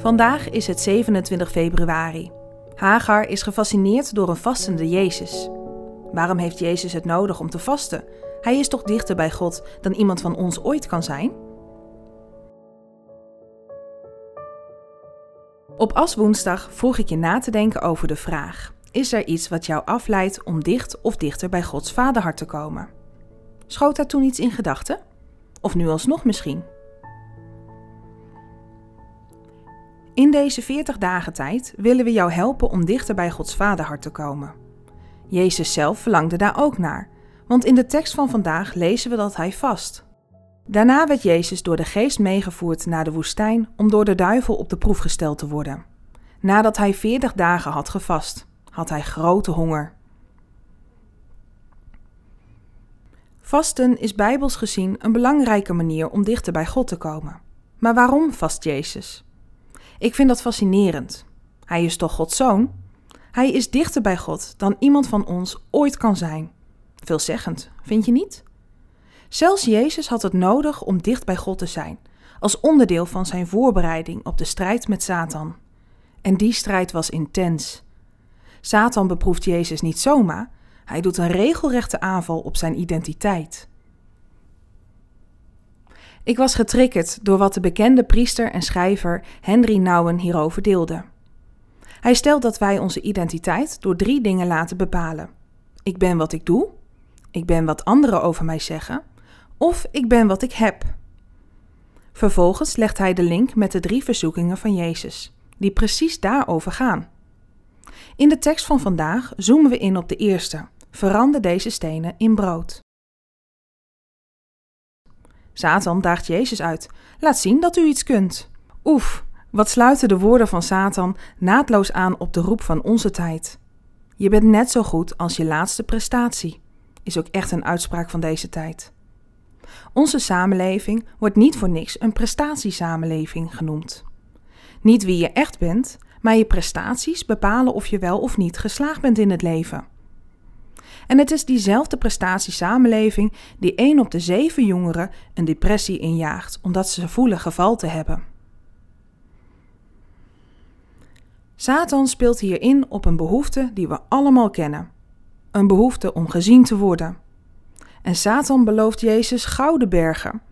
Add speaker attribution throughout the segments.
Speaker 1: Vandaag is het 27 februari. Hagar is gefascineerd door een vastende Jezus. Waarom heeft Jezus het nodig om te vasten? Hij is toch dichter bij God dan iemand van ons ooit kan zijn? Op Aswoensdag vroeg ik je na te denken over de vraag: Is er iets wat jou afleidt om dicht of dichter bij Gods vaderhart te komen? Schoot daar toen iets in gedachten? Of nu alsnog misschien? In deze 40 dagen tijd willen we jou helpen om dichter bij Gods vaderhart te komen. Jezus zelf verlangde daar ook naar, want in de tekst van vandaag lezen we dat hij vast. Daarna werd Jezus door de geest meegevoerd naar de woestijn om door de duivel op de proef gesteld te worden. Nadat hij 40 dagen had gevast, had hij grote honger. Vasten is bijbels gezien een belangrijke manier om dichter bij God te komen. Maar waarom vast Jezus? Ik vind dat fascinerend. Hij is toch Gods zoon? Hij is dichter bij God dan iemand van ons ooit kan zijn. Veelzeggend, vind je niet? Zelfs Jezus had het nodig om dicht bij God te zijn, als onderdeel van zijn voorbereiding op de strijd met Satan. En die strijd was intens. Satan beproeft Jezus niet zomaar, hij doet een regelrechte aanval op zijn identiteit. Ik was getriggerd door wat de bekende priester en schrijver Henry Nouwen hierover deelde. Hij stelt dat wij onze identiteit door drie dingen laten bepalen. Ik ben wat ik doe, ik ben wat anderen over mij zeggen, of ik ben wat ik heb. Vervolgens legt hij de link met de drie verzoekingen van Jezus, die precies daarover gaan. In de tekst van vandaag zoomen we in op de eerste: verander deze stenen in brood. Satan daagt Jezus uit. Laat zien dat u iets kunt. Oef, wat sluiten de woorden van Satan naadloos aan op de roep van onze tijd. Je bent net zo goed als je laatste prestatie, is ook echt een uitspraak van deze tijd. Onze samenleving wordt niet voor niks een prestatiesamenleving genoemd. Niet wie je echt bent, maar je prestaties bepalen of je wel of niet geslaagd bent in het leven. En het is diezelfde prestatiesamenleving die één op de zeven jongeren een depressie injaagt, omdat ze voelen geval te hebben. Satan speelt hierin op een behoefte die we allemaal kennen: een behoefte om gezien te worden. En Satan belooft Jezus gouden bergen.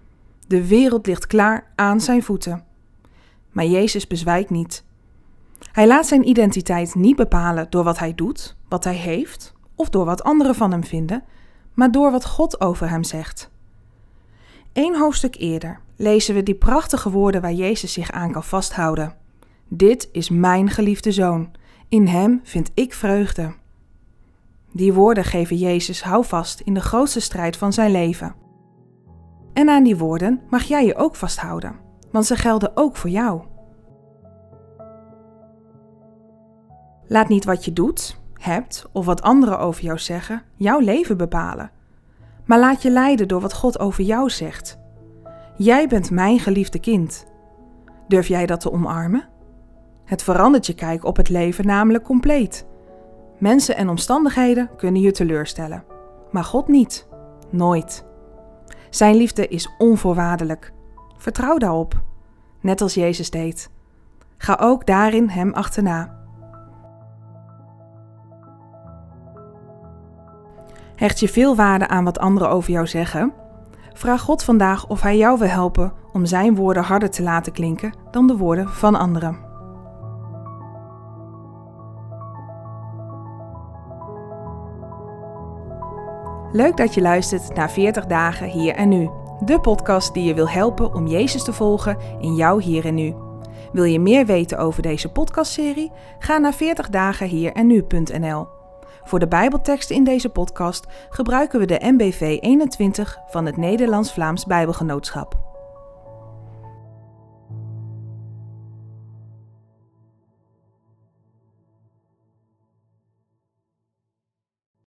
Speaker 1: De wereld ligt klaar aan zijn voeten. Maar Jezus bezwijkt niet. Hij laat zijn identiteit niet bepalen door wat hij doet, wat hij heeft of door wat anderen van hem vinden, maar door wat God over hem zegt. Eén hoofdstuk eerder lezen we die prachtige woorden waar Jezus zich aan kan vasthouden. Dit is mijn geliefde zoon, in hem vind ik vreugde. Die woorden geven Jezus houvast in de grootste strijd van zijn leven. En aan die woorden mag jij je ook vasthouden, want ze gelden ook voor jou. Laat niet wat je doet, hebt of wat anderen over jou zeggen, jouw leven bepalen. Maar laat je leiden door wat God over jou zegt. Jij bent mijn geliefde kind. Durf jij dat te omarmen? Het verandert je kijk op het leven namelijk compleet. Mensen en omstandigheden kunnen je teleurstellen, maar God niet. Nooit. Zijn liefde is onvoorwaardelijk. Vertrouw daarop, net als Jezus deed. Ga ook daarin Hem achterna. Hecht je veel waarde aan wat anderen over jou zeggen? Vraag God vandaag of Hij jou wil helpen om Zijn woorden harder te laten klinken dan de woorden van anderen. Leuk dat je luistert naar 40 dagen hier en nu. De podcast die je wil helpen om Jezus te volgen in jouw hier en nu. Wil je meer weten over deze podcastserie? Ga naar 40 dagenhierennu.nl. Voor de Bijbelteksten in deze podcast gebruiken we de MBV 21 van het Nederlands-Vlaams Bijbelgenootschap.